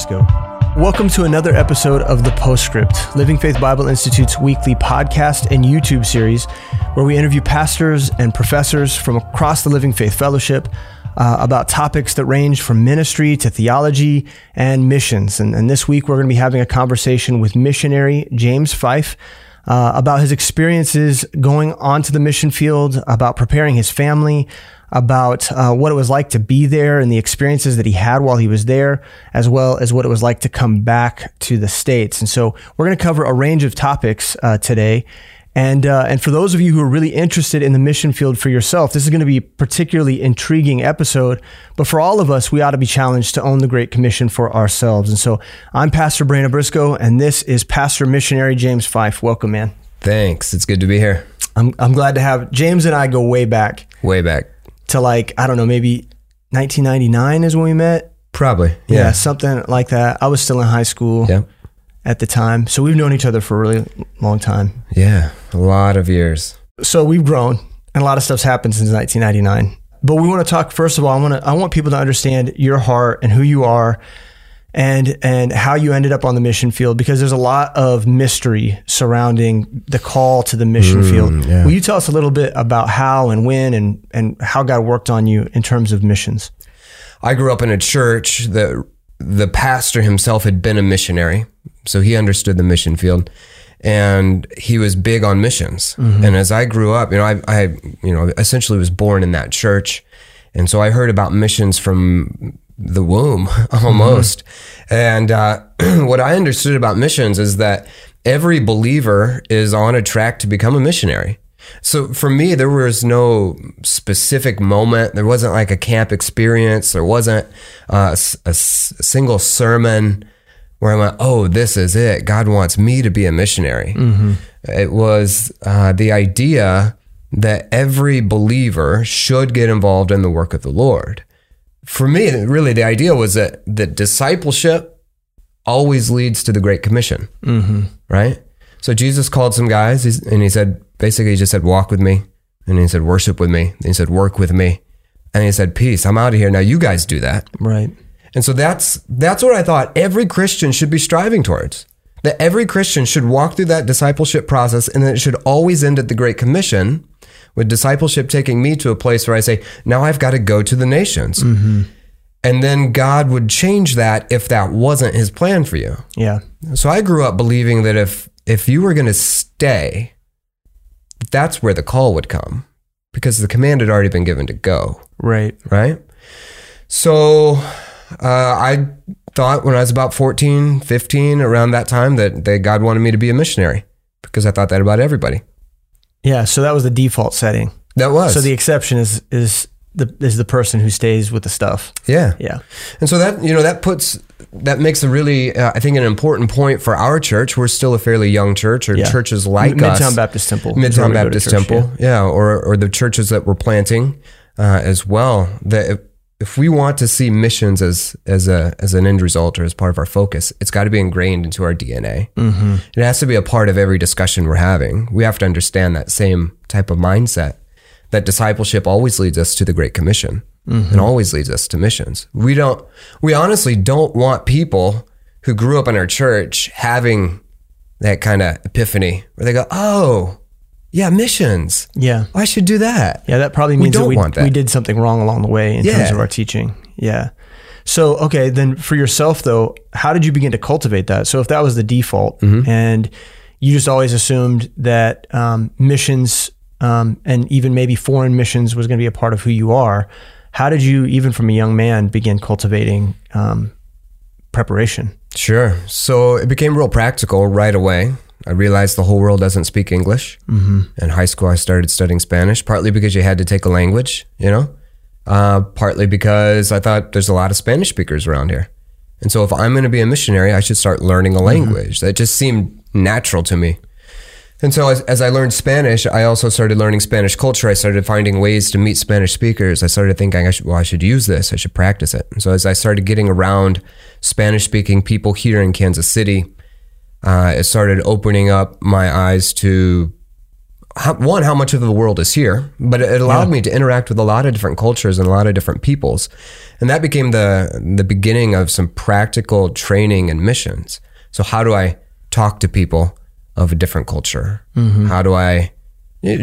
Briscoe. Welcome to another episode of The Postscript, Living Faith Bible Institute's weekly podcast and YouTube series, where we interview pastors and professors from across the Living Faith Fellowship uh, about topics that range from ministry to theology and missions. And, and this week, we're going to be having a conversation with missionary James Fyffe. Uh, about his experiences going onto the mission field, about preparing his family, about uh, what it was like to be there and the experiences that he had while he was there, as well as what it was like to come back to the States. And so we're going to cover a range of topics uh, today. And, uh, and for those of you who are really interested in the mission field for yourself, this is going to be a particularly intriguing episode. But for all of us, we ought to be challenged to own the Great Commission for ourselves. And so I'm Pastor Brandon Briscoe, and this is Pastor Missionary James Fyffe. Welcome, man. Thanks. It's good to be here. I'm, I'm glad to have James and I go way back Way back. To like, I don't know, maybe 1999 is when we met. Probably. Yeah, Yeah. something like that. I was still in high school Yeah. at the time. So we've known each other for a really long time. Yeah. A lot of years. So we've grown and a lot of stuff's happened since 1999. But we want to talk first of all, I want to I want people to understand your heart and who you are and and how you ended up on the mission field because there's a lot of mystery surrounding the call to the mission mm, field. yeah. Will you tell us a little bit about how and when and and how God worked on you in terms of missions? I grew up in a church that the pastor himself had been a missionary, so he understood the mission field, and he was big on missions. Mm-hmm. And as I grew up, you know, I, I, you know, essentially was born in that church, and so I heard about missions from the womb almost. And uh, what I understood about missions is that every believer is on a track to become a missionary. So for me, there was no specific moment. There wasn't like a camp experience. There wasn't uh, a, a single sermon where I went, "Oh, this is it. God wants me to be a missionary." It was uh, the idea that every believer should get involved in the work of the Lord. For me, really, the idea was that that discipleship always leads to the Great Commission mm-hmm. right? So Jesus called some guys and he said, basically, he just said, walk with me. And he said, worship with me. And he said, work with me. And he said, peace, I'm out of here. Now you guys do that. Right. And so that's, that's what I thought every Christian should be striving towards. That every Christian should walk through that discipleship process and that it should always end at the Great Commission with discipleship taking me to a place where I say, now I've got to go to the nations. And then God would change that if that wasn't his plan for you. Yeah. So I grew up believing that if if you were going to stay, that's where the call would come because the command had already been given to go, Right. right? So uh, I thought when I was about 14, 15, around that time that, that God wanted me to be a missionary because I thought that about everybody. Yeah. So that was the default setting. That was. So the exception is is the is the person who stays with the stuff. yeah. Yeah. And so that you know that puts that makes a really uh, I think an important point for our church. We're still a fairly young church, or Yeah. churches like Midtown us, Baptist Temple. Midtown we go to Baptist church, Temple, yeah. or or the churches that we're planting uh, as well. That if, we want to see missions as as a as an end result or as part of our focus, it's got to be ingrained into our DNA. Mm-hmm. It has to be a part of every discussion we're having. We have to understand that same type of mindset. That discipleship always leads us to the Great Commission and always leads us to missions. We don't. We honestly don't want people who grew up in our church having that kind of epiphany where they go, "Oh, yeah, missions. Yeah. I should do that." Yeah, that probably means that don't we, want that. we did something wrong along the way in terms of our teaching. Yeah. So, okay, then for yourself though, how did you begin to cultivate that? So, if that was the default Mm-hmm. and you just always assumed that um, missions um, and even maybe foreign missions was going to be a part of who you are, how did you, even from a young man, begin cultivating um, preparation? Sure. So it became real practical right away. I realized the whole world doesn't speak English. Mm-hmm. In high school, I started studying Spanish, partly because you had to take a language, you know, uh, partly because I thought there's a lot of Spanish speakers around here. And so if I'm going to be a missionary, I should start learning a language. That just seemed natural to me. And so as, as I learned Spanish, I also started learning Spanish culture. I started finding ways to meet Spanish speakers. I started thinking, I should, well, I should use this. I should practice it. And so as I started getting around Spanish speaking people here in Kansas City, uh, it started opening up my eyes to how, one how much of the world is here, but it allowed me to interact with a lot of different cultures and a lot of different peoples, and that became the the beginning of some practical training and missions. So how do I talk to people of a different culture? How do I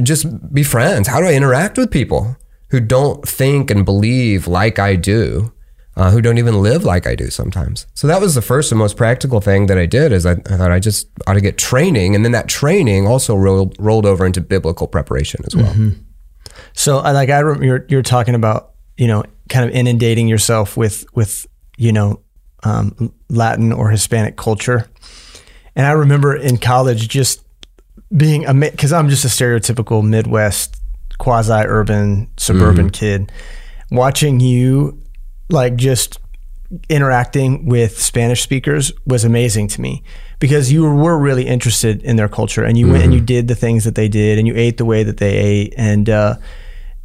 just be friends? How do I interact with people who don't think and believe like I do? Uh, who don't even live like I do sometimes. So that was the first and most practical thing that I did. Is I, I thought I just ought to get training, and then that training also rolled rolled over into biblical preparation as well. So I like I rem- you're you're talking about you know kind of inundating yourself with with you know um, Latin or Hispanic culture, and I remember in college just being a because I'm just a stereotypical Midwest quasi urban suburban kid, watching you like just interacting with Spanish speakers was amazing to me because you were really interested in their culture and you went and you did the things that they did and you ate the way that they ate and uh,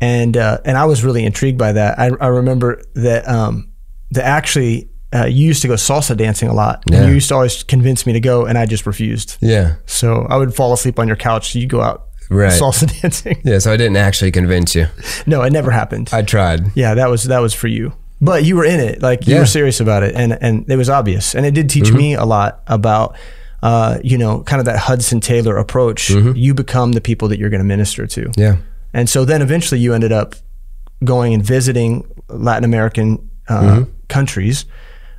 and uh, and I was really intrigued by that. I, I remember that um, that actually uh, you used to go salsa dancing a lot Yeah. and you used to always convince me to go and I just refused. Yeah, So I would fall asleep on your couch. So you go out Right. salsa dancing. yeah. So I didn't actually convince you. no, it never happened. I tried. Yeah, that was that was for you. But you were in it, like you Yeah. were serious about it, and and it was obvious, and it did teach me a lot about, uh, you know, kind of that Hudson Taylor approach. You become the people that you're going to minister to, Yeah, and so then eventually you ended up going and visiting Latin American uh, countries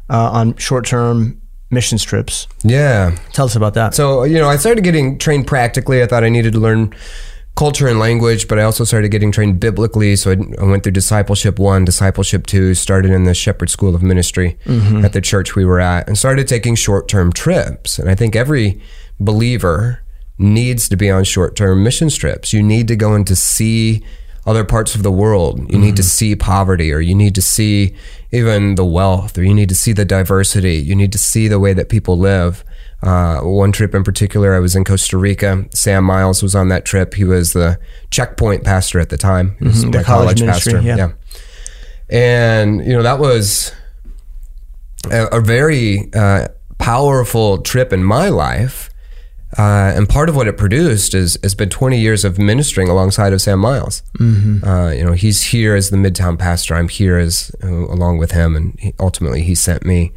uh, on short-term mission trips. yeah. Tell us about that. So you know, I started getting trained practically. I thought I needed to learn culture and language, but I also started getting trained biblically. So I, I went through discipleship one, discipleship two, started in the Shepherd School of Ministry mm-hmm. at the church we were at, and started taking short term trips. And I think every believer needs to be on short term mission trips. You need to go in to see other parts of the world. You need to mm-hmm. see poverty, or you need to see even the wealth, or you need to see the diversity. You need to see the way that people live. Uh, one trip in particular, I was in Costa Rica. Sam Miles was on that trip. He was the checkpoint pastor at the time. He was the my college ministry, yeah. And, you know, that was a, a very uh, powerful trip in my life. Uh, and part of what it produced is has been 20 years of ministering alongside of Sam Miles. Uh, you know, he's here as the Midtown pastor. I'm here as uh, along with him, and he, ultimately he sent me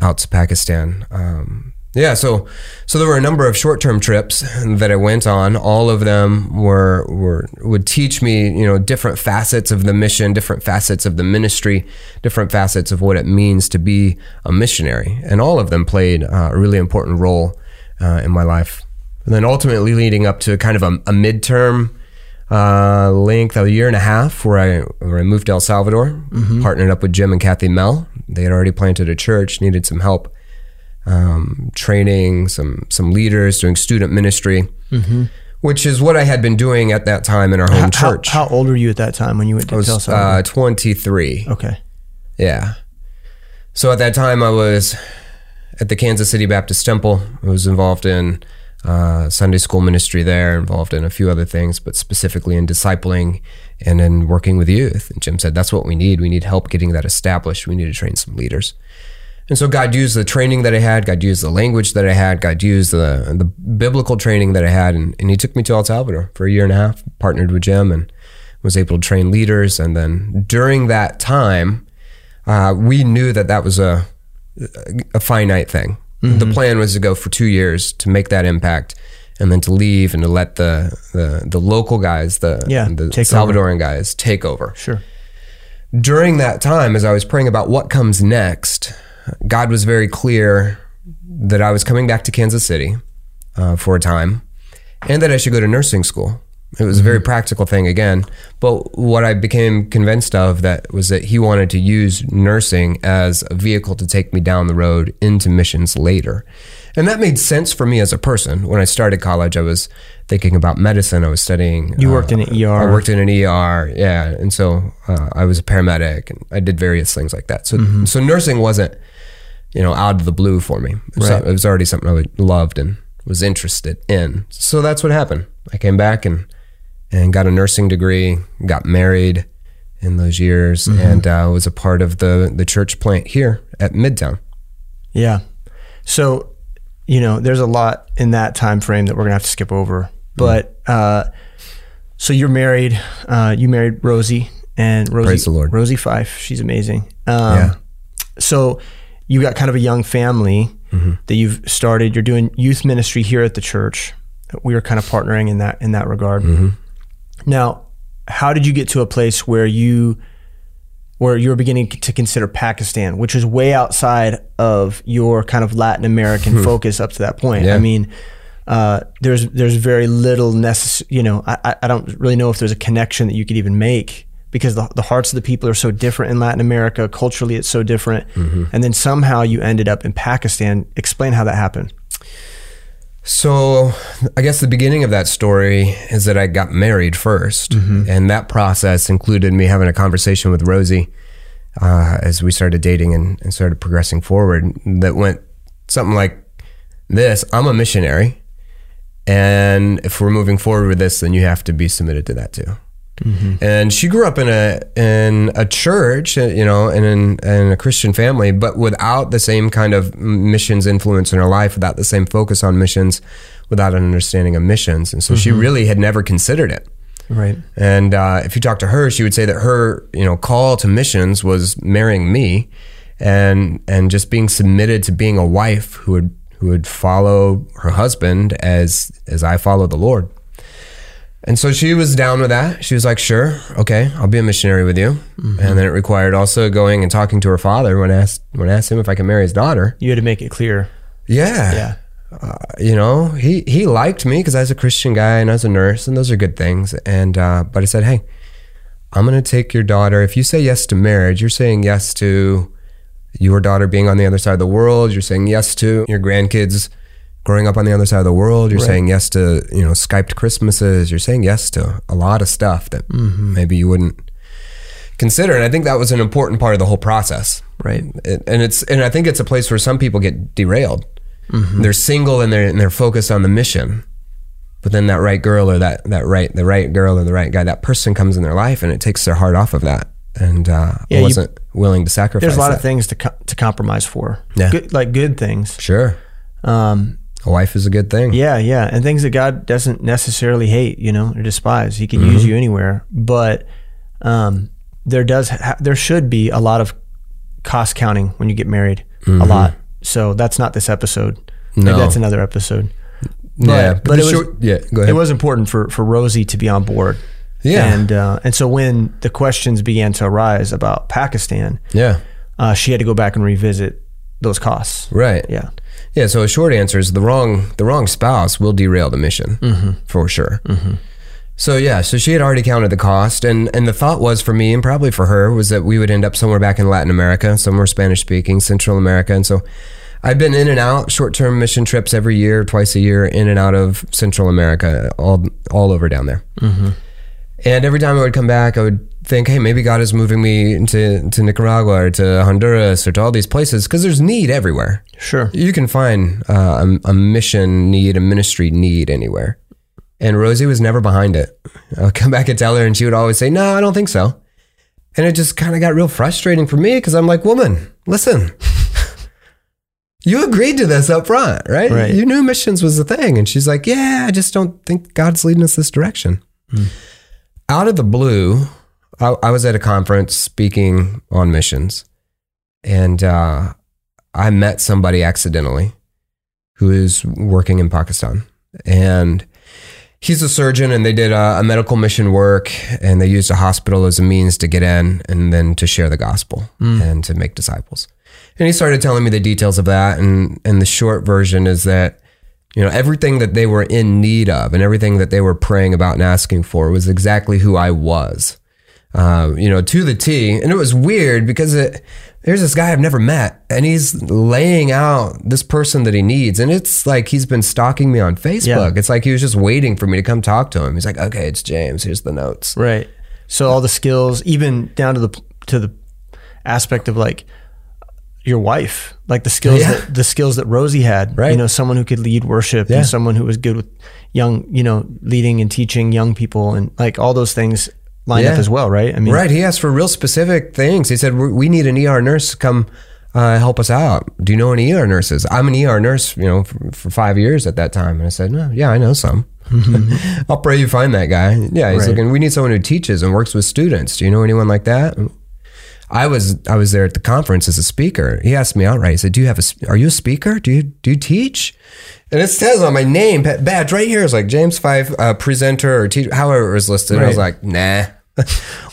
out to Pakistan. Um, yeah, so so there were a number of short term trips that I went on. All of them were were would teach me, you know, different facets of the mission, different facets of the ministry, different facets of what it means to be a missionary, and all of them played uh, a really important role uh, in my life. And then ultimately leading up to kind of a, a midterm uh, length, a year and a half, where I where I moved to El Salvador, partnered up with Jim and Kathy Mell. They had already planted a church, needed some help um, training some some leaders, doing student ministry, which is what I had been doing at that time in our home How- church. How, how old were you at that time when you went to I was uh, 23. okay. Yeah. So at that time, I was at the Kansas City Baptist Temple. I was involved in uh, Sunday school ministry there, involved in a few other things, but specifically in discipling and in working with youth. And Jim said, That's what we need. We need help getting that established. We need to train some leaders. And so God used the training that I had, God used the language that I had, God used the, the biblical training that I had, and, and He took me to El Salvador for a year and a half, partnered with Jim, and was able to train leaders. And then during that time, uh, we knew that that was a, a finite thing. The plan was to go for two years to make that impact, and then to leave and to let the the, the local guys, the Yeah, the take over. Salvadoran guys, take over Sure. during that time, as I was praying about what comes next, God was very clear that I was coming back to Kansas City uh, for a time and that I should go to nursing school. It was a very practical thing again. But what I became convinced of that was that he wanted to use nursing as a vehicle to take me down the road into missions later. And that made sense for me as a person. When I started college, I was thinking about medicine. I was studying. You worked in an ER. I worked in an ER, yeah, and so uh, I was a paramedic, and I did various things like that. So, Mm-hmm. so nursing wasn't, you know, out of the blue for me. It was, Right. it was already something I loved and was interested in. So that's what happened. I came back and and got a nursing degree, got married in those years, Mm-hmm. and uh, was a part of the the church plant here at Midtown. Yeah. So, you know, there's a lot in that time frame that we're gonna have to skip over. But uh, so you're married. Uh, you married Rosie and Rosie. Praise the Lord. Rosie Fyffe. She's amazing. Um, Yeah. So you got kind of a young family Mm-hmm. that you've started. You're doing youth ministry here at the church. We were kind of partnering in that in that regard. Mm-hmm. Now, how did you get to a place where you where you're beginning to consider Pakistan, which is way outside of your kind of Latin American focus up to that point? Hmm. Yeah. I mean, uh, there's there's very little necessary. You know, I- I don't really know if there's a connection that you could even make because the, the hearts of the people are so different in Latin America. Culturally, it's so different. Mm-hmm. And then somehow you ended up in Pakistan. Explain how that happened. So, I guess the beginning of that story is that I got married 1st and that process included me having a conversation with Rosie uh, as we started dating and, and started progressing forward. That went something like this: I'm a missionary, and if we're moving forward with this, then you have to be submitted to that too. And she grew up in a in a church, uh, you know, and in, in a Christian family, but without the same kind of missions influence in her life, without the same focus on missions, without an understanding of missions, and so she really had never considered it. Right. And uh, if you talk to her, she would say that her, you know, call to missions was marrying me, and and just being submitted to being a wife who would who would follow her husband as as I follow the Lord. And so she was down with that. She was like, "Sure, okay, I'll be a missionary with you." And then it required also going and talking to her father when I asked when I asked him if I could marry his daughter. You had to make it clear. Yeah, Yeah. uh, you know, he he liked me because I was a Christian guy and I was a nurse, and those are good things. And uh, but I said, hey, I'm going to take your daughter. If you say yes to marriage, you're saying yes to your daughter being on the other side of the world. You're saying yes to your grandkids growing up on the other side of the world. You're saying yes to you know Skyped Christmases. You're saying yes to a lot of stuff that maybe you wouldn't consider. And I think that was an important part of the whole process Right. it, and it's and I think it's a place where some people get derailed. They're single and they're and they're focused on the mission, but then that right girl or that that right the right girl or the right guy that person comes in their life and it takes their heart off of that and uh, Yeah, you- wasn't willing to sacrifice. There's a lot that. of things to co- to compromise for. Yeah. Good, like good things. Sure, Um, a wife is a good thing. yeah, yeah, and things that God doesn't necessarily hate, you know, or despise. He can Mm-hmm. use you anywhere, but um, there does ha- there should be a lot of cost counting when you get married. A lot. So that's not this episode. Maybe Mm-hmm. No. that's another episode. yeah, but but, it the was- yeah. Go ahead. It was important for for Rosie to be on board. Yeah. and uh, and so when the questions began to arise about Pakistan, yeah, uh, she had to go back and revisit those costs. right. Yeah. Yeah, so a short answer is the wrong the wrong spouse will derail the mission mm-hmm. for sure. Mm-hmm. So yeah, so she had already counted the cost, and and the thought was for me and probably for her was that we would end up somewhere back in Latin America, somewhere Spanish speaking, Central America, and so. I've been in and out short term mission trips every year, twice a year, in and out of Central America, all all over down there. Mm-hmm. And every time I would come back, I would think, hey, maybe God is moving me into to Nicaragua or to Honduras or to all these places because there's need everywhere. Sure. You can find uh, a, a mission need, a ministry need anywhere. And Rosie was never behind it. I would come back and tell her, and she would always say, No, I don't think so. And it just kind of got real frustrating for me because I'm like, Woman, listen, you agreed to this up front, right? Right. You knew missions was the thing. And she's like, Yeah, I just don't think God's leading us this direction. Out of the blue, I, I was at a conference speaking on missions. And uh, I met somebody accidentally who is working in Pakistan. And he's a surgeon, and they did a, a medical mission work, and they used a hospital as a means to get in and then to share the gospel and to make disciples. And he started telling me the details of that. And, and the short version is that, you know, everything that they were in need of and everything that they were praying about and asking for was exactly who I was uh, you know, to the T. And it was weird because it, there's this guy I've never met, and he's laying out this person that he needs, and it's like he's been stalking me on Facebook. It's like he was just waiting for me to come talk to him. He's like, "Okay, it's James. Here's the notes." Right. So all the skills, even down to the to the aspect of like your wife, like the skills Yeah. that the skills that Rosie had. Right. You know, someone who could lead worship Yeah. and someone who was good with young, you know, leading and teaching young people and like all those things line up as well, right? I mean, Right. He asked for real specific things. He said, "We we need an ER nurse to come uh, help us out. Do you know any ER nurses?" I'm an ER nurse, you know, for, for five years at that time, and I said, "No, yeah, I know some." I'll pray you find that guy. Yeah, he's Right. looking. We need someone who teaches and works with students. Do you know anyone like that? I was I was there at the conference as a speaker. He asked me outright. He said, "Do you have a? Are you a speaker? Do you do you teach?" And it says on my name badge right here is like James Fyffe uh, presenter or teacher, however it was listed. And I was like, "Nah,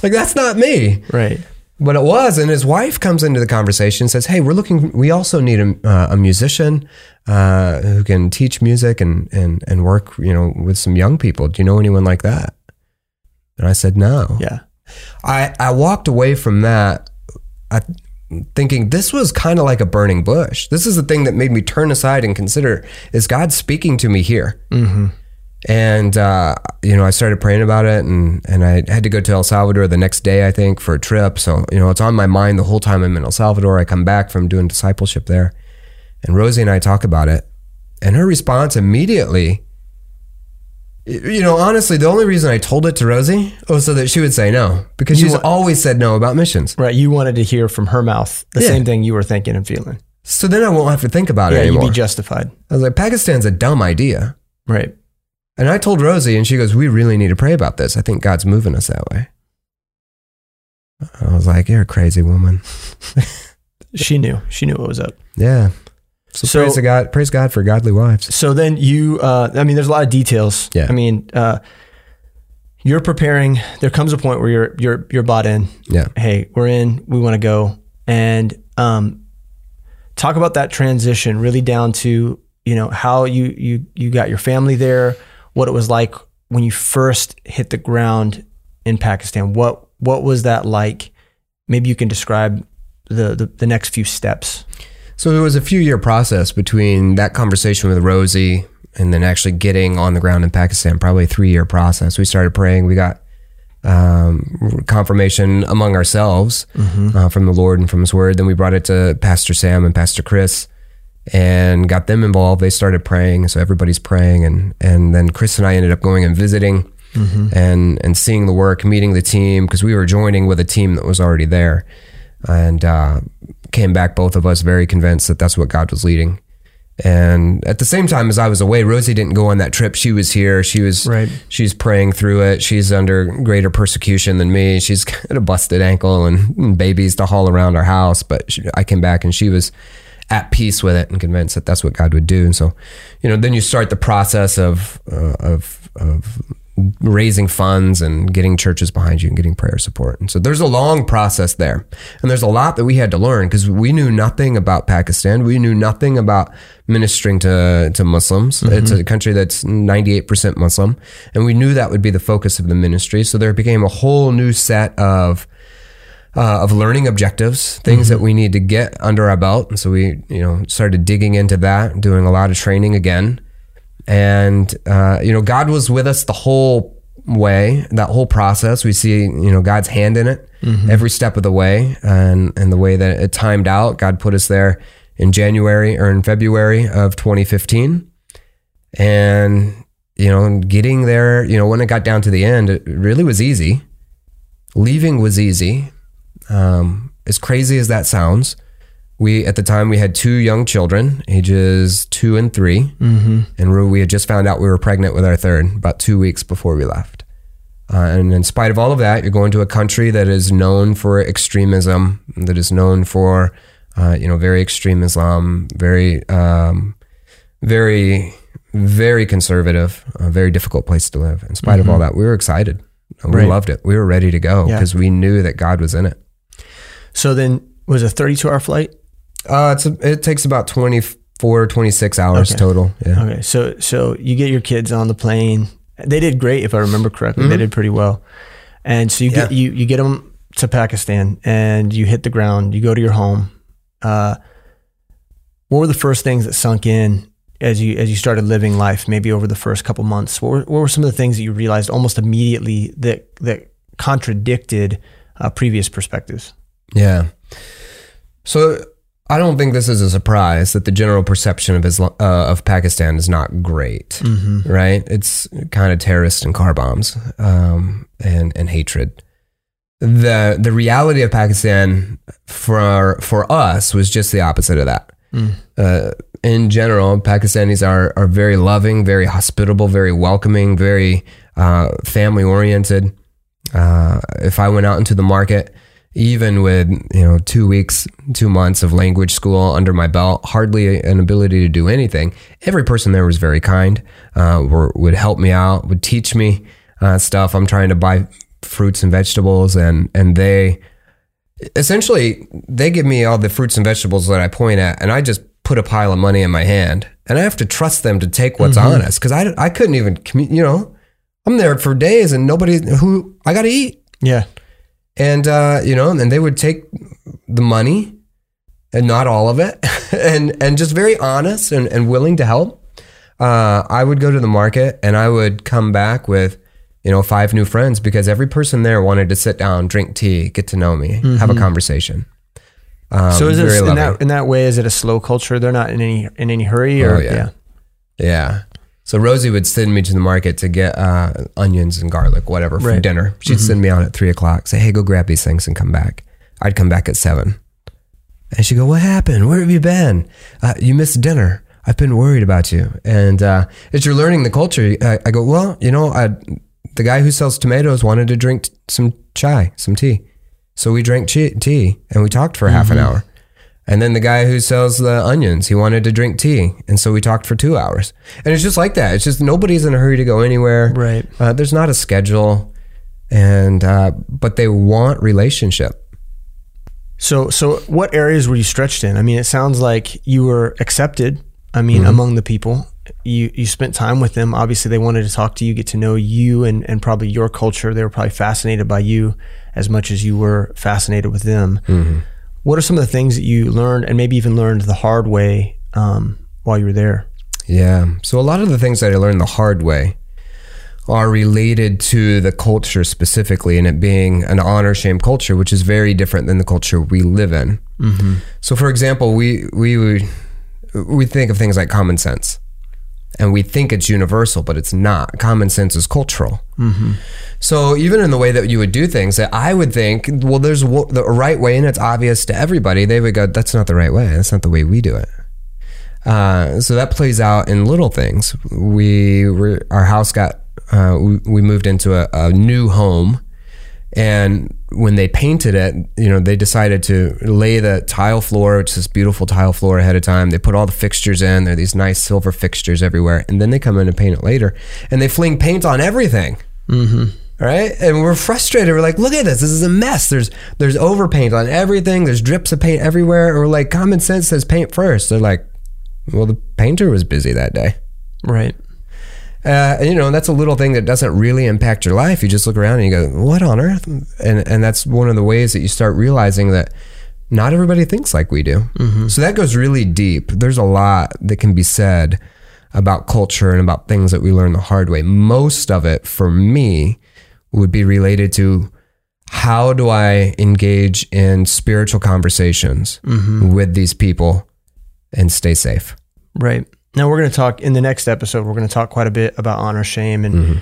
like that's not me." Right. But it was, and his wife comes into the conversation and says, "Hey, we're looking. We also need a, uh, a musician uh, who can teach music and and and work, you know, with some young people. Do you know anyone like that?" And I said, "No." Yeah. I I walked away from that, I, thinking this was kind of like a burning bush. This is the thing that made me turn aside and consider: Is God speaking to me here? And uh, you know, I started praying about it, and and I had to go to El Salvador the next day, I think, for a trip. So you know, it's on my mind the whole time I'm in El Salvador. I come back from doing discipleship there, and Rosie and I talk about it, and her response immediately. You know, honestly, the only reason I told it to Rosie was so that she would say no, because You she's want- always said no about missions. Right. You wanted to hear from her mouth the Yeah. same thing you were thinking and feeling. So then I won't have to think about Yeah, it you'd anymore. be justified. I was like, Pakistan's a dumb idea. Right. And I told Rosie, and she goes, We really need to pray about this. I think God's moving us that way. I was like, You're a crazy woman. She knew. She knew what was up. Yeah. So, So- praise God, praise God for godly wives. So then you, uh, I mean, there's a lot of details. Yeah. I mean, uh, you're preparing. There comes a point where you're you're you're bought in. Yeah. Hey, we're in. We want to go. And um, talk about that transition, really down to you know how you you you got your family there, what it was like when you first hit the ground in Pakistan. What what was that like? Maybe you can describe the the, the next few steps. So it was a few year process between that conversation with Rosie and then actually getting on the ground in Pakistan, probably a three year process. We started praying. We got um, confirmation among ourselves uh, from the Lord and from His Word. Then we brought it to Pastor Sam and Pastor Chris and got them involved. They started praying, so everybody's praying, and and then Chris and I ended up going and visiting and and seeing the work, meeting the team because we were joining with a team that was already there, and uh, came back both of us very convinced that that's what God was leading. And at the same time as I was away, Rosie didn't go on that trip. She was here. She was Right. she's praying through it. She's under greater persecution than me. She's got a busted ankle and, and babies to haul around our house. But she, I came back and she was at peace with it and convinced that that's what God would do. And so, you know, then you start the process of uh, of of raising funds and getting churches behind you and getting prayer support. And so there's a long process there. And there's a lot that we had to learn because we knew nothing about Pakistan. We knew nothing about ministering to, to Muslims. It's a country that's 98% Muslim. And we knew that would be the focus of the ministry. So there became a whole new set of uh, of learning objectives, things that we need to get under our belt. And so we, you know, started digging into that, doing a lot of training again. And, uh, you know, God was with us the whole way, that whole process. We see, you know, God's hand in it every step of the way and, and the way that it timed out. God put us there in January or in February of 2015. And, you know, getting there, you know, when it got down to the end, it really was easy. Leaving was easy. Um, as crazy as that sounds, we at the time we had two young children, ages two and 3 mm-hmm. and we we had just found out we were pregnant with our third about two weeks before we left. Uh, and in spite of all of that, you're going to a country that is known for extremism, that is known for, uh, you know, very extreme Islam, very, um, very, very conservative, a very difficult place to live. In spite of all that, we were excited. We Right. loved it. We were ready to go Yeah. because we knew that God was in it. So then was it a 32 hour flight? Uh, it's a, it takes about 24, 26 hours Okay. total. Yeah. Okay, so so you get your kids on the plane. They did great, if I remember correctly. They did pretty well. And so you get Mm-hmm. You you get them to Pakistan, and you hit the ground. You go to your home. Uh, what were the first things that sunk in as you as you started living life? Maybe over the first couple months. What were, what were some of the things that you realized almost immediately that that contradicted uh, previous perspectives? Yeah. So I don't think this is a surprise that the general perception of Islam, uh, of Pakistan is not great, right? It's kind of terrorist and car bombs um, and and hatred. the The reality of Pakistan for for us was just the opposite of that. Uh, in general, Pakistanis are are very loving, very hospitable, very welcoming, very uh, family oriented. Uh, if I went out into the market, even with you know two weeks, two months of language school under my belt, hardly an ability to do anything. Every person there was very kind, uh, were, would help me out, would teach me uh, stuff. I'm trying to buy fruits and vegetables, and and they essentially they give me all the fruits and vegetables that I point at, and I just put a pile of money in my hand, and I have to trust them to take what's honest because I I couldn't even you know I'm there for days and nobody who I got to eat Yeah. And uh, you know, and they would take the money and not all of it, and and just very honest and, and willing to help. Uh, I would go to the market and I would come back with you know five new friends because every person there wanted to sit down, drink tea, get to know me, have a conversation. Um, So is it in that in that way? Is it a slow culture? They're not in any in any hurry, or Oh, yeah. Yeah. So Rosie would send me to the market to get uh, onions and garlic, whatever, for Right. dinner. She'd send me out at three o'clock, say, "Hey, go grab these things and come back." I'd come back at seven, and she'd go, "What happened? Where have you been? Uh, you missed dinner. I've been worried about you." And uh, as you're learning the culture, I, I go, "Well, you know, I, the guy who sells tomatoes wanted to drink t- some chai, some tea, so we drank chi- tea and we talked for half an hour." And then the guy who sells the onions, he wanted to drink tea. And so we talked for two hours. And it's just like that. It's just nobody's in a hurry to go anywhere. Right. Uh, there's not a schedule. And, uh, but they want relationship. So so what areas were you stretched in? I mean, it sounds like you were accepted. I mean, among the people. You you spent time with them. Obviously, they wanted to talk to you, get to know you, and and probably your culture. They were probably fascinated by you as much as you were fascinated with them. What are some of the things that you learned, and maybe even learned the hard way um, while you were there? Yeah. So a lot of the things that I learned the hard way are related to the culture specifically and it being an honor shame culture, which is very different than the culture we live in. So, for example, we we would we think of things like common sense, and we think it's universal, but it's not. Common sense is cultural. So, even in the way that you would do things, that I would think, well, there's the right way, and it's obvious to everybody. They would go, "That's not the right way. That's not the way we do it." Uh, so that plays out in little things. We were our house got uh, we, we moved into a, a new home, and when they painted it, you know, they decided to lay the tile floor, which is this beautiful tile floor ahead of time. They put all the fixtures in. There are these nice silver fixtures everywhere, and then they come in and paint it later, and they fling paint on everything. Mm-hmm. Right, and we're frustrated. We're like, "Look at this! This is a mess. There's there's overpaint on everything. There's drips of paint everywhere." And we're like, "Common sense says paint first. They're like, "Well, the painter was busy that day." Right. Uh, and, you know, that's a little thing that doesn't really impact your life. You just look around and you go, "What on earth?" And and that's one of the ways that you start realizing that not everybody thinks like we do. So that goes really deep. There's a lot that can be said about culture and about things that we learn the hard way. Most of it, for me, would be related to how do I engage in spiritual conversations with these people and stay safe. Right. Now we're going to talk in the next episode. We're going to talk quite a bit about honor, shame, and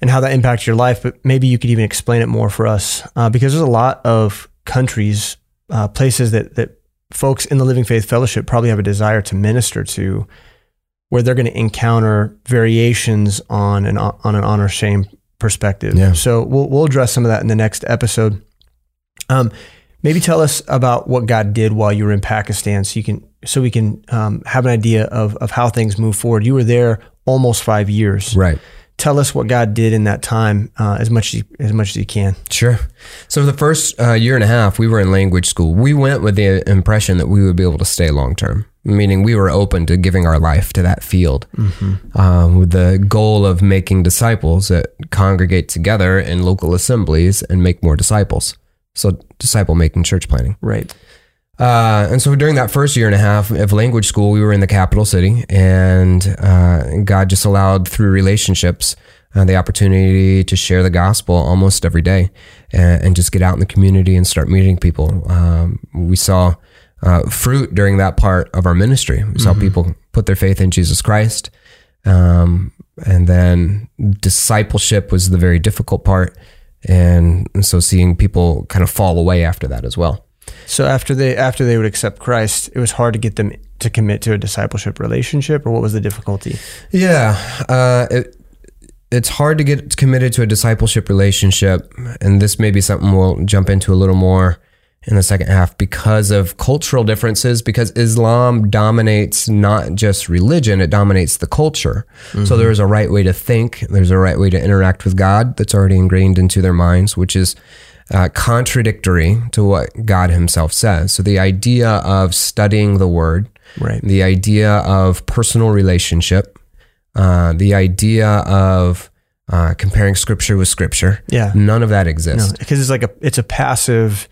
and how that impacts your life. But maybe you could even explain it more for us, uh, because there's a lot of countries, uh, places that that folks in the Living Faith Fellowship probably have a desire to minister to, where they're going to encounter variations on an on an honor shame perspective. Yeah. So we'll we'll address some of that in the next episode. Um, maybe tell us about what God did while you were in Pakistan, so you can so we can um, have an idea of of how things move forward. You were there almost five years. Right. Tell us what God did in that time, uh, as much as you, as much as you can. Sure. So the first uh, year and a half, we were in language school. We went with the impression that we would be able to stay long term, meaning we were open to giving our life to that field, um, with the goal of making disciples that congregate together in local assemblies and make more disciples. So disciple making church planting. Right. Uh, and so during that first year and a half of language school, we were in the capital city, and uh, God just allowed through relationships uh, the opportunity to share the gospel almost every day, and, and just get out in the community and start meeting people. Um, we saw uh, fruit during that part of our ministry. We saw people put their faith in Jesus Christ, um, and then discipleship was the very difficult part, and so seeing people kind of fall away after that as well. So after they after they would accept Christ, it was hard to get them to commit to a discipleship relationship, or what was the difficulty? Yeah, uh, it, it's hard to get committed to a discipleship relationship, and this may be something we'll jump into a little more in the second half because of cultural differences. Because Islam dominates not just religion; it dominates the culture. So there is a right way to think. There's a right way to interact with God that's already ingrained into their minds, which is uh, contradictory to what God Himself says. So the idea of studying the Word, Right. the idea of personal relationship, uh, the idea of uh, comparing Scripture with Scripture, Yeah. none of that exists. because it's like a it's a passive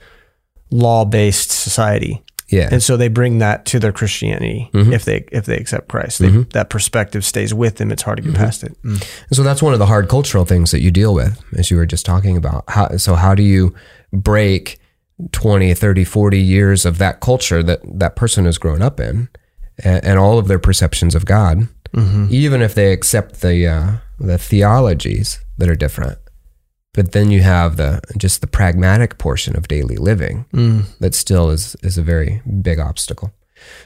law based society, Yeah, and so they bring that to their Christianity Mm-hmm. if they if they accept Christ. They, That perspective stays with them. It's hard to get Mm-hmm. past it. Mm. And so that's one of the hard cultural things that you deal with, as you were just talking about. How, so how do you break 20, 30, 40 years of that culture that that person has grown up in and, and all of their perceptions of God, even if they accept the, uh, the theologies that are different. But then you have the just the pragmatic portion of daily living that still is is a very big obstacle.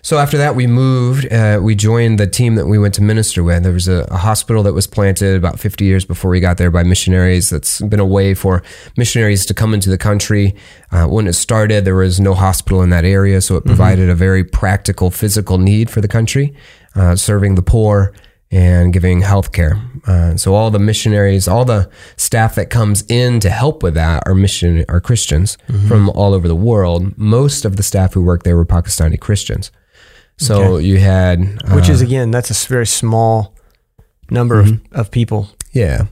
So after that, we moved. Uh, we joined the team that we went to minister with. There was a, a hospital that was planted about 50 years before we got there by missionaries. That's been a way for missionaries to come into the country. Uh, when it started, there was no hospital in that area, so it provided a very practical physical need for the country, uh, serving the poor and giving health care. Uh, so all the missionaries, all the staff that comes in to help with that are mission are Christians from all over the world. Most of the staff who worked there were Pakistani Christians. So you had, uh, Which is again, that's a very small number of, of people, yeah,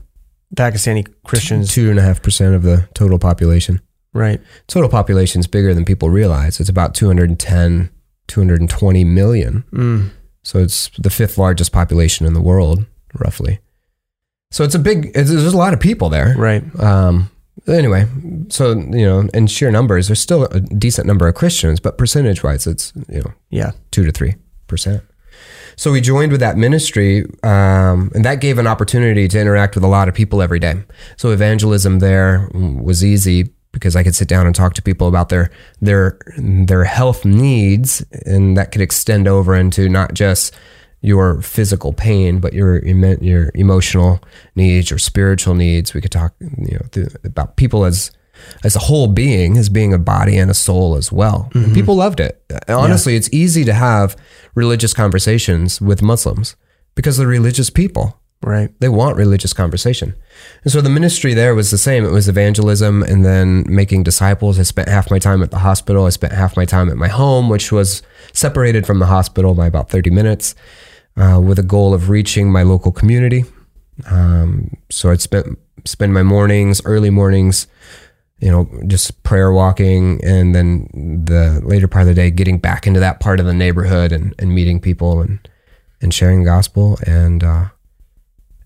Pakistani Christians, two and a half percent of the total population. right? Total population is bigger than people realize. It's about 210, 220 million. Mm. So it's the fifth largest population in the world, roughly. So it's a big. It's, there's a lot of people there. Right. Um, anyway, so you know, in sheer numbers, there's still a decent number of Christians, but percentage-wise, it's you know Yeah. two to three percent. So we joined with that ministry, um, and that gave an opportunity to interact with a lot of people every day. So evangelism there was easy because I could sit down and talk to people about their their their health needs, and that could extend over into not just your physical pain, but your your emotional needs, your spiritual needs. We could talk, you know, th- about people as as a whole being, as being a body and a soul as well. And mm-hmm. people loved it. Honestly, it's easy to have religious conversations with Muslims because they're religious people. Right. They want religious conversation. And so the ministry there was the same. It was evangelism and then making disciples. I spent half my time at the hospital. I spent half my time at my home, which was separated from the hospital by about 30 minutes, uh, with a goal of reaching my local community. Um, so I'd spent spend my mornings, early mornings, you know, just prayer walking, and then the later part of the day getting back into that part of the neighborhood and, and meeting people and and sharing the gospel and uh,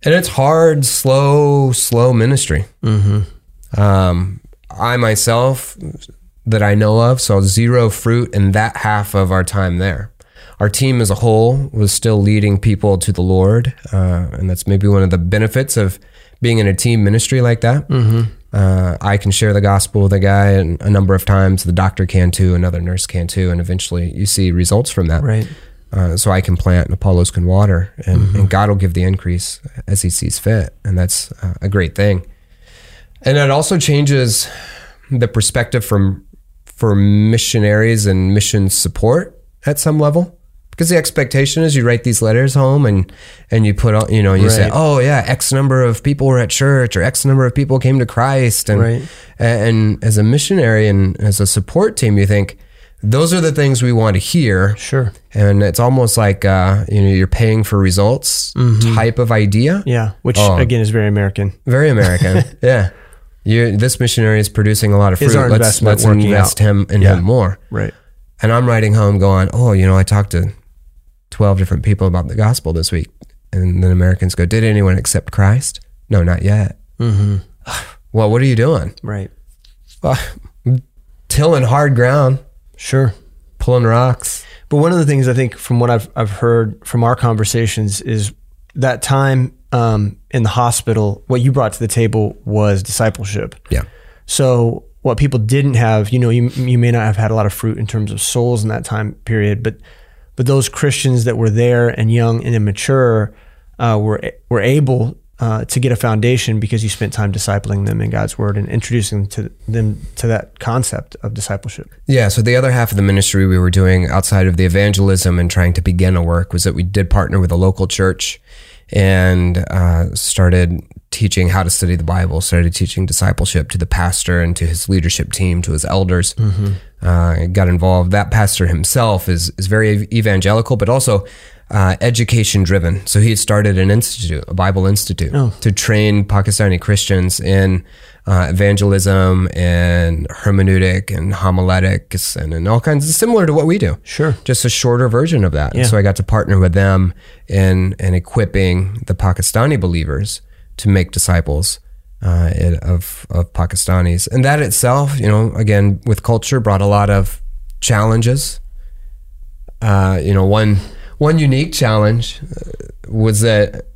and it's hard, slow, slow ministry. Mm-hmm. Um, I myself, that I know of, saw zero fruit in that half of our time there. Our team as a whole was still leading people to the Lord, uh, and that's maybe one of the benefits of being in a team ministry like that. Uh, I can share the gospel with a guy and a number of times. The doctor can too, another nurse can too, and eventually you see results from that. Right. Uh, so I can plant and Apollos can water, and, and God will give the increase as He sees fit, and that's uh, a great thing. And it also changes the perspective from for missionaries and mission support at some level, because the expectation is you write these letters home and and you put on, you know, you say, oh yeah, X number of people were at church, or X number of people came to Christ, and Right. and as a missionary and as a support team, you think those are the things we want to hear Sure. and it's almost like uh, you know you're paying for results type of idea. Yeah. Which Oh. again is very American. Very American. yeah, you this missionary is producing a lot of fruit. Is our let's let's invest out? him in Yeah. him more. Right. And I'm writing home going, oh, you know, I talked to twelve different people about the gospel this week, and then Americans go, did anyone accept Christ? No, not yet. Mm-hmm. Well, what are you doing? Right. Well, tilling hard ground, Sure. pulling rocks. But one of the things I think from what I've I've heard from our conversations is that time um, in the hospital, what you brought to the table was discipleship. Yeah. So what people didn't have, you know, you you may not have had a lot of fruit in terms of souls in that time period, but but those Christians that were there and young and immature uh, were were able uh, to get a foundation because you spent time discipling them in God's word and introducing them to them to that concept of discipleship. Yeah. So the other half of the ministry we were doing outside of the evangelism and trying to begin a work was that we did partner with a local church and uh, started teaching how to study the Bible, started teaching discipleship to the pastor and to his leadership team, to his elders. Mm-hmm. Uh, got involved. That pastor himself is is very evangelical, but also uh, education driven. So he had started an institute, a Bible institute, oh. to train Pakistani Christians in uh, evangelism and hermeneutic and homiletics and, and all kinds of similar to what we do. Sure. Just a shorter version of that. Yeah. And so I got to partner with them in, in equipping the Pakistani believers to make disciples. Uh, of of Pakistanis, and that itself, you know, again with culture, brought a lot of challenges. Uh, you know, one one unique challenge uh, was that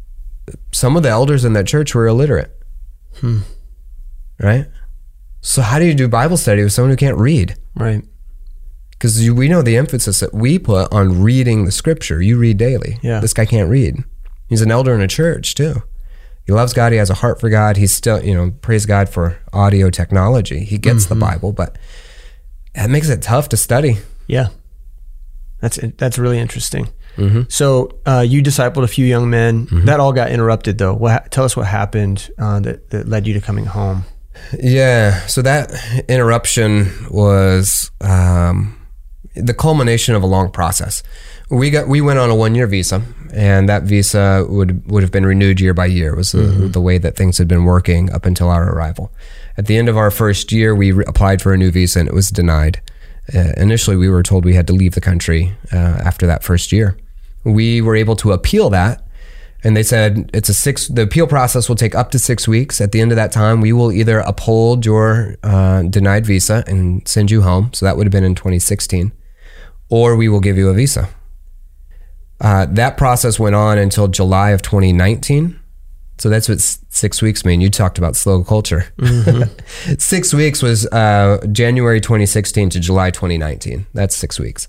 some of the elders in that church were illiterate. Hmm. Right? So, how do you do Bible study with someone who can't read? Right. Because we know the emphasis that we put on reading the scripture. You read daily. Yeah. This guy can't read. He's an elder in a church, too. He loves God. He has a heart for God. He's still, you know, praise God for audio technology. He gets mm-hmm. the Bible, but that makes it tough to study. Yeah. That's that's really interesting. Mm-hmm. So uh, you discipled a few young men. Mm-hmm. That all got interrupted, though. What, tell us what happened uh, that, that led you to coming home. Yeah. So that interruption was um, the culmination of a long process. We got we went on a one year visa, and that visa would would have been renewed year by year. It was the, mm-hmm. the way that things had been working up until our arrival. At the end of our first year, we re- applied for a new visa, and it was denied. Uh, initially, we were told we had to leave the country uh, after that first year. We were able to appeal that, and they said it's a six. The appeal process will take up to six weeks. At the end of that time, we will either uphold your uh, denied visa and send you home. So that would have been in 2016, or we will give you a visa. Uh, that process went on until July of 2019. So that's what six weeks mean. You talked about slow culture. Mm-hmm. six weeks was uh, January 2016 to July 2019. That's six weeks.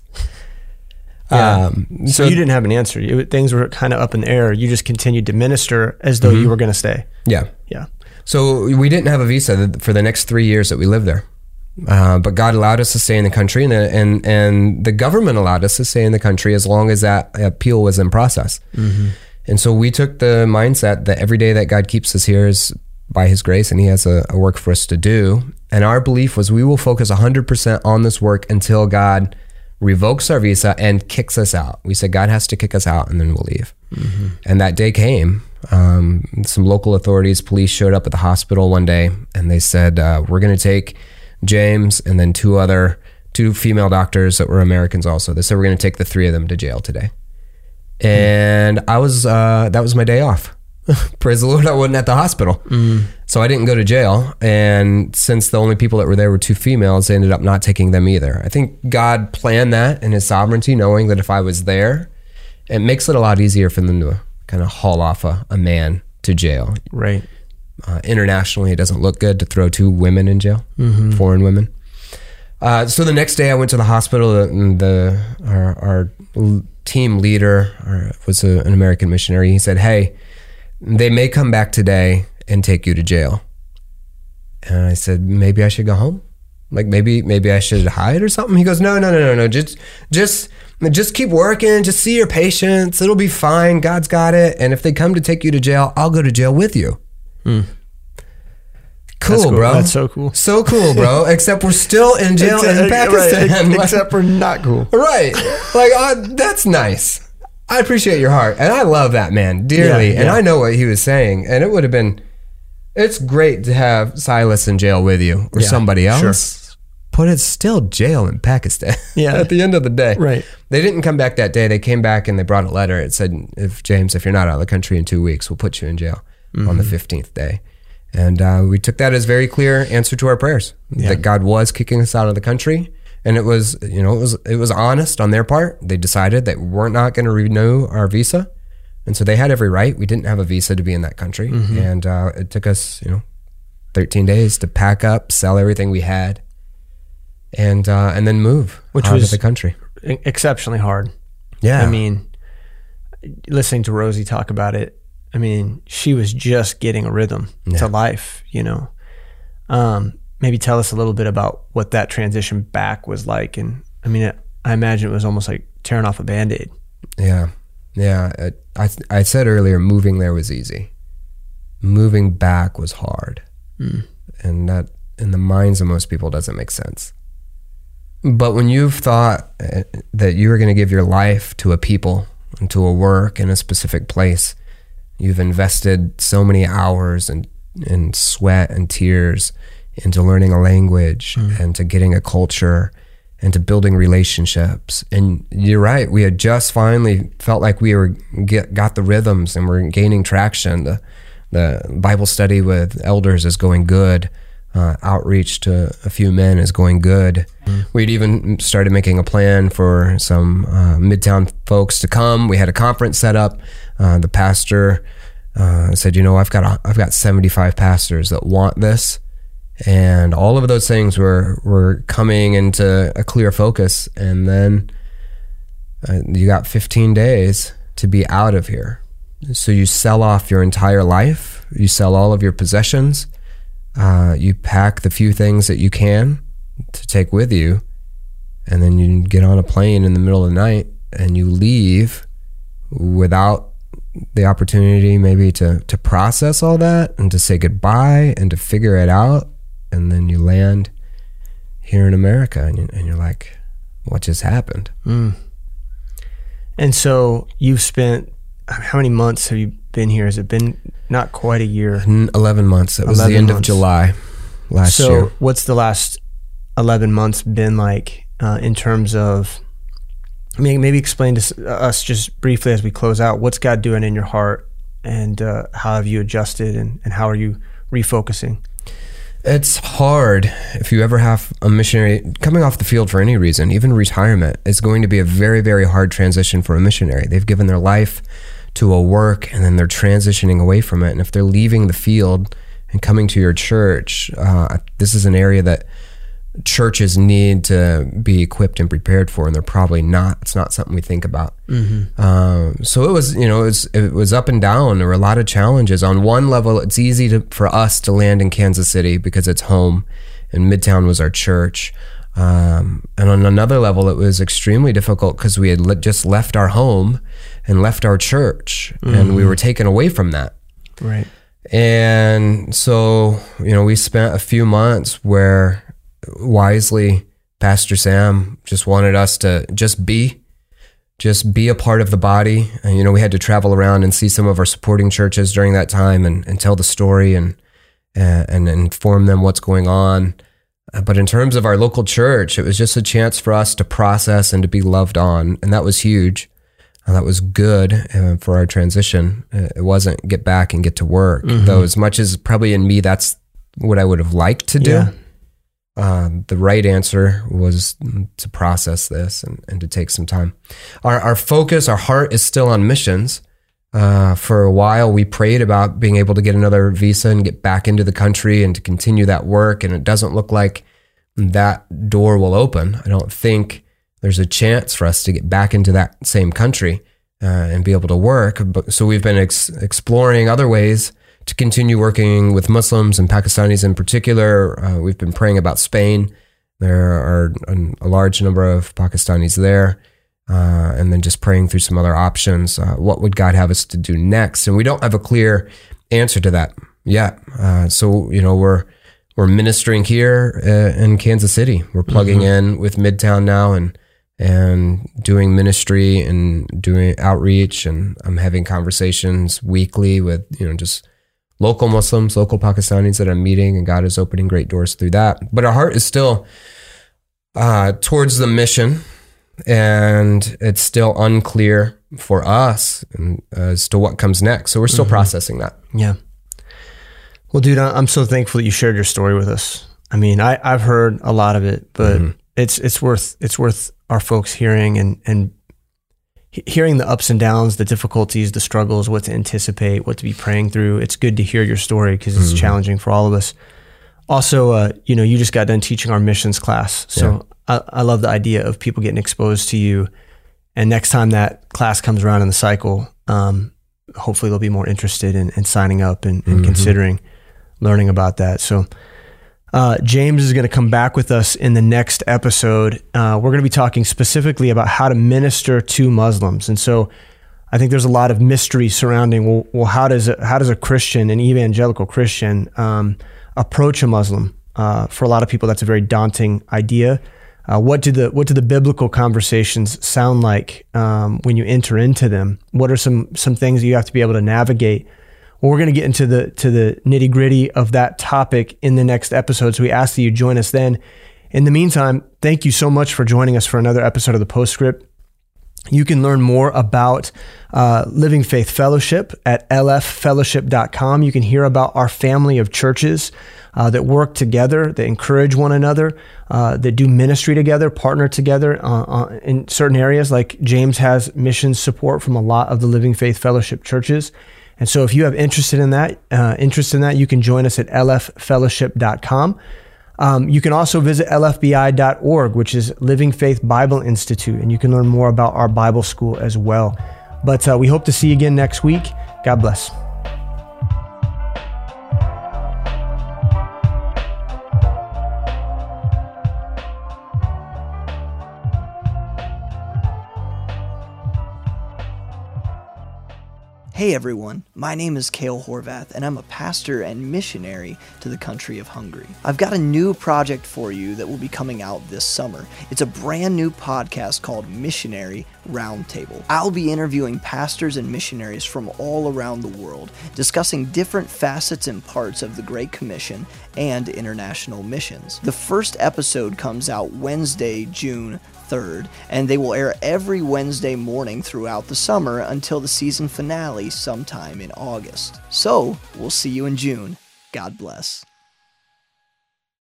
Yeah. Um, so, so, you didn't have an answer. You, things were kind of up in the air. You just continued to minister as though mm-hmm. you were going to stay. Yeah. Yeah. So we didn't have a visa for the next three years that we lived there. Uh, but God allowed us to stay in the country, and, the, and and the government allowed us to stay in the country as long as that appeal was in process. Mm-hmm. And so we took the mindset that every day that God keeps us here is by his grace and he has a, a work for us to do. And our belief was we will focus 100% on this work until God revokes our visa and kicks us out. We said God has to kick us out and then we'll leave. Mm-hmm. And that day came. Um, some local authorities, police showed up at the hospital one day and they said, uh, We're going to take James and then two other, two female doctors that were Americans also. They said, We're going to take the three of them to jail today and I was uh, that was my day off. Praise the Lord, I wasn't at the hospital, mm. so I didn't go to jail. And since the only people that were there were two females, they ended up not taking them either. I think God planned that in His sovereignty, knowing that if I was there, it makes it a lot easier for them to kind of haul off a, a man to jail. Right. Uh, internationally, it doesn't look good to throw two women in jail, mm-hmm. foreign women. Uh, so the next day, I went to the hospital. And the our, our team leader was a, an American missionary. He said, "Hey, they may come back today and take you to jail." And I said, "Maybe I should go home. Like maybe maybe I should hide or something." He goes, "No, no, no, no, no. Just just just keep working. Just see your patients. It'll be fine. God's got it. And if they come to take you to jail, I'll go to jail with you." Hmm. Cool, cool, bro. That's so cool. So cool, bro. Except we're still in jail except, in Pakistan. Right. Except we're not cool. Right. Like, uh, that's nice. I appreciate your heart. And I love that man dearly. Yeah, yeah. And I know what he was saying. And it would have been, it's great to have Silas in jail with you or yeah, somebody else. Sure. But it's still jail in Pakistan. Yeah. at the end of the day. Right. They didn't come back that day. They came back and they brought a letter. It said, if James, if you're not out of the country in two weeks, we'll put you in jail mm-hmm. on the 15th day. And uh, we took that as very clear answer to our prayers yeah. that God was kicking us out of the country. And it was, you know, it was it was honest on their part. They decided that we we're not going to renew our visa, and so they had every right. We didn't have a visa to be in that country, mm-hmm. and uh, it took us, you know, 13 days to pack up, sell everything we had, and uh, and then move which was the country. Exceptionally hard. Yeah. I mean, listening to Rosie talk about it, I mean, she was just getting a rhythm Yeah. to life, you know. Um, maybe tell us a little bit about what that transition back was like. And I mean, I imagine it was almost like tearing off a band aid. Yeah, yeah. It, I I said earlier, moving there was easy. Moving back was hard, and that in the minds of most people doesn't make sense. But when you've thought uh, that you were going to give your life to a people and to a work in a specific place, you've invested so many hours and and sweat and tears into learning a language hmm. and to getting a culture and to building relationships. And you're right, we had just finally felt like we were get, got the rhythms and we're gaining traction. The the Bible study with elders is going good. Uh, outreach to a few men is going good. We'd even started making a plan for some uh, Midtown folks to come. We had a conference set up. Uh, the pastor uh, said, "You know, I've got a, I've got 75 pastors that want this." and all of those things were were coming into a clear focus and then uh, you got 15 days to be out of here so you sell off your entire life you sell all of your possessions uh, you pack the few things that you can to take with you and then you get on a plane in the middle of the night and you leave without the opportunity maybe to to process all that and to say goodbye and to figure it out. And then you land here in America and, you, and you're like what just happened? And so you've spent how many months have you been here? Has it been not quite a year? N- 11 months it was the 11 end of. July last so year So, what's the last 11 months been like uh, in terms of I mean, maybe explain to us just briefly as we close out what's God doing in your heart and uh, how have you adjusted and, and how are you refocusing? It's hard if you ever have a missionary coming off the field for any reason, even retirement, is going to be a very, very hard transition for a missionary. They've given their life to a work and then they're transitioning away from it. And if they're leaving the field and coming to your church, uh, this is an area that churches need to be equipped and prepared for, and they're probably not. It's not something we think about. Um, so it was, you know, it was it was up and down. There were a lot of challenges. On one level, it's easy to, for us to land in Kansas City because it's home, and Midtown was our church. Um, and on another level, it was extremely difficult because we had le- just left our home and left our church, and we were taken away from that. Right. And so, you know, we spent a few months where wisely Pastor Sam just wanted us to just be, just be a part of the body. And, you know, we had to travel around and see some of our supporting churches during that time and, and tell the story and, and, and inform them what's going on. Uh, But in terms of our local church, it was just a chance for us to process and to be loved on. And that was huge. And that was good uh, for our transition. Uh, it wasn't get back and get to work, though, as much as probably in me, that's what I would have liked to do. Yeah. Um, the right answer was to process this and, and to take some time. Our, our focus, our heart is still on missions. Uh, for a while, we prayed about being able to get another visa and get back into the country and to continue that work. And it doesn't look like that door will open. I don't think there's a chance for us to get back into that same country uh, and be able to work. But, so we've been ex- exploring other ways to continue working with Muslims and Pakistanis in particular. Uh, we've been praying about Spain. There are a, a large number of Pakistanis there. Uh, and then just praying through some other options. Uh, what would God have us to do next? And we don't have a clear answer to that yet. Uh, so you know we're we're ministering here uh, in Kansas City. We're plugging in with Midtown now and and doing ministry and doing outreach. And I'm having conversations weekly with you know just local Muslims, local Pakistanis that I'm meeting, and God is opening great doors through that. But our heart is still uh, towards the mission, and it's still unclear for us uh, as to what comes next. So we're still mm-hmm. processing that. Yeah. Well, dude, I'm so thankful that you shared your story with us. I mean, I, I've heard a lot of it, but mm-hmm. it's it's worth it's worth our folks hearing and and hearing the ups and downs, the difficulties, the struggles, what to anticipate, what to be praying through. It's good to hear your story because it's challenging for all of us. Also, uh, you know, you just got done teaching our missions class, so I, I love the idea of people getting exposed to you And next time that class comes around in the cycle, um, hopefully they'll be more interested in, in signing up and, and considering learning about that. So, uh, James is going to come back with us in the next episode. Uh, we're going to be talking specifically about how to minister to Muslims, and so I think there's a lot of mystery surrounding. Well, well how does a, how does a Christian, an evangelical Christian, um, approach a Muslim? Uh, for a lot of people, that's a very daunting idea. Uh, what do the what do the biblical conversations sound like um, when you enter into them? What are some some things you have to be able to navigate? We're going to get into the to the nitty gritty of that topic in the next episode. So we ask that you join us then. In the meantime, thank you so much for joining us for another episode of the Postscript. You can learn more about uh, Living Faith Fellowship at lffellowship.com. You can hear about our family of churches uh, that work together, that encourage one another, uh, that do ministry together, partner together uh, uh, in certain areas. Like James has mission support from a lot of the Living Faith Fellowship churches. And so, if you have interested in that, uh, interest in that, you can join us at lffellowship.com. Um, you can also visit lfbi.org, which is Living Faith Bible Institute, and you can learn more about our Bible school as well. But uh, we hope to see you again next week. God bless. Hey everyone, my name is Kale Horvath, and I'm a pastor and missionary to the country of Hungary. I've got a new project for you that will be coming out this summer. It's a brand new podcast called Missionary Roundtable. I'll be interviewing pastors and missionaries from all around the world, discussing different facets and parts of the Great Commission and international missions. The first episode comes out Wednesday, June 3rd, and they will air every Wednesday morning throughout the summer until the season finale sometime in August. So, we'll see you in June. God bless.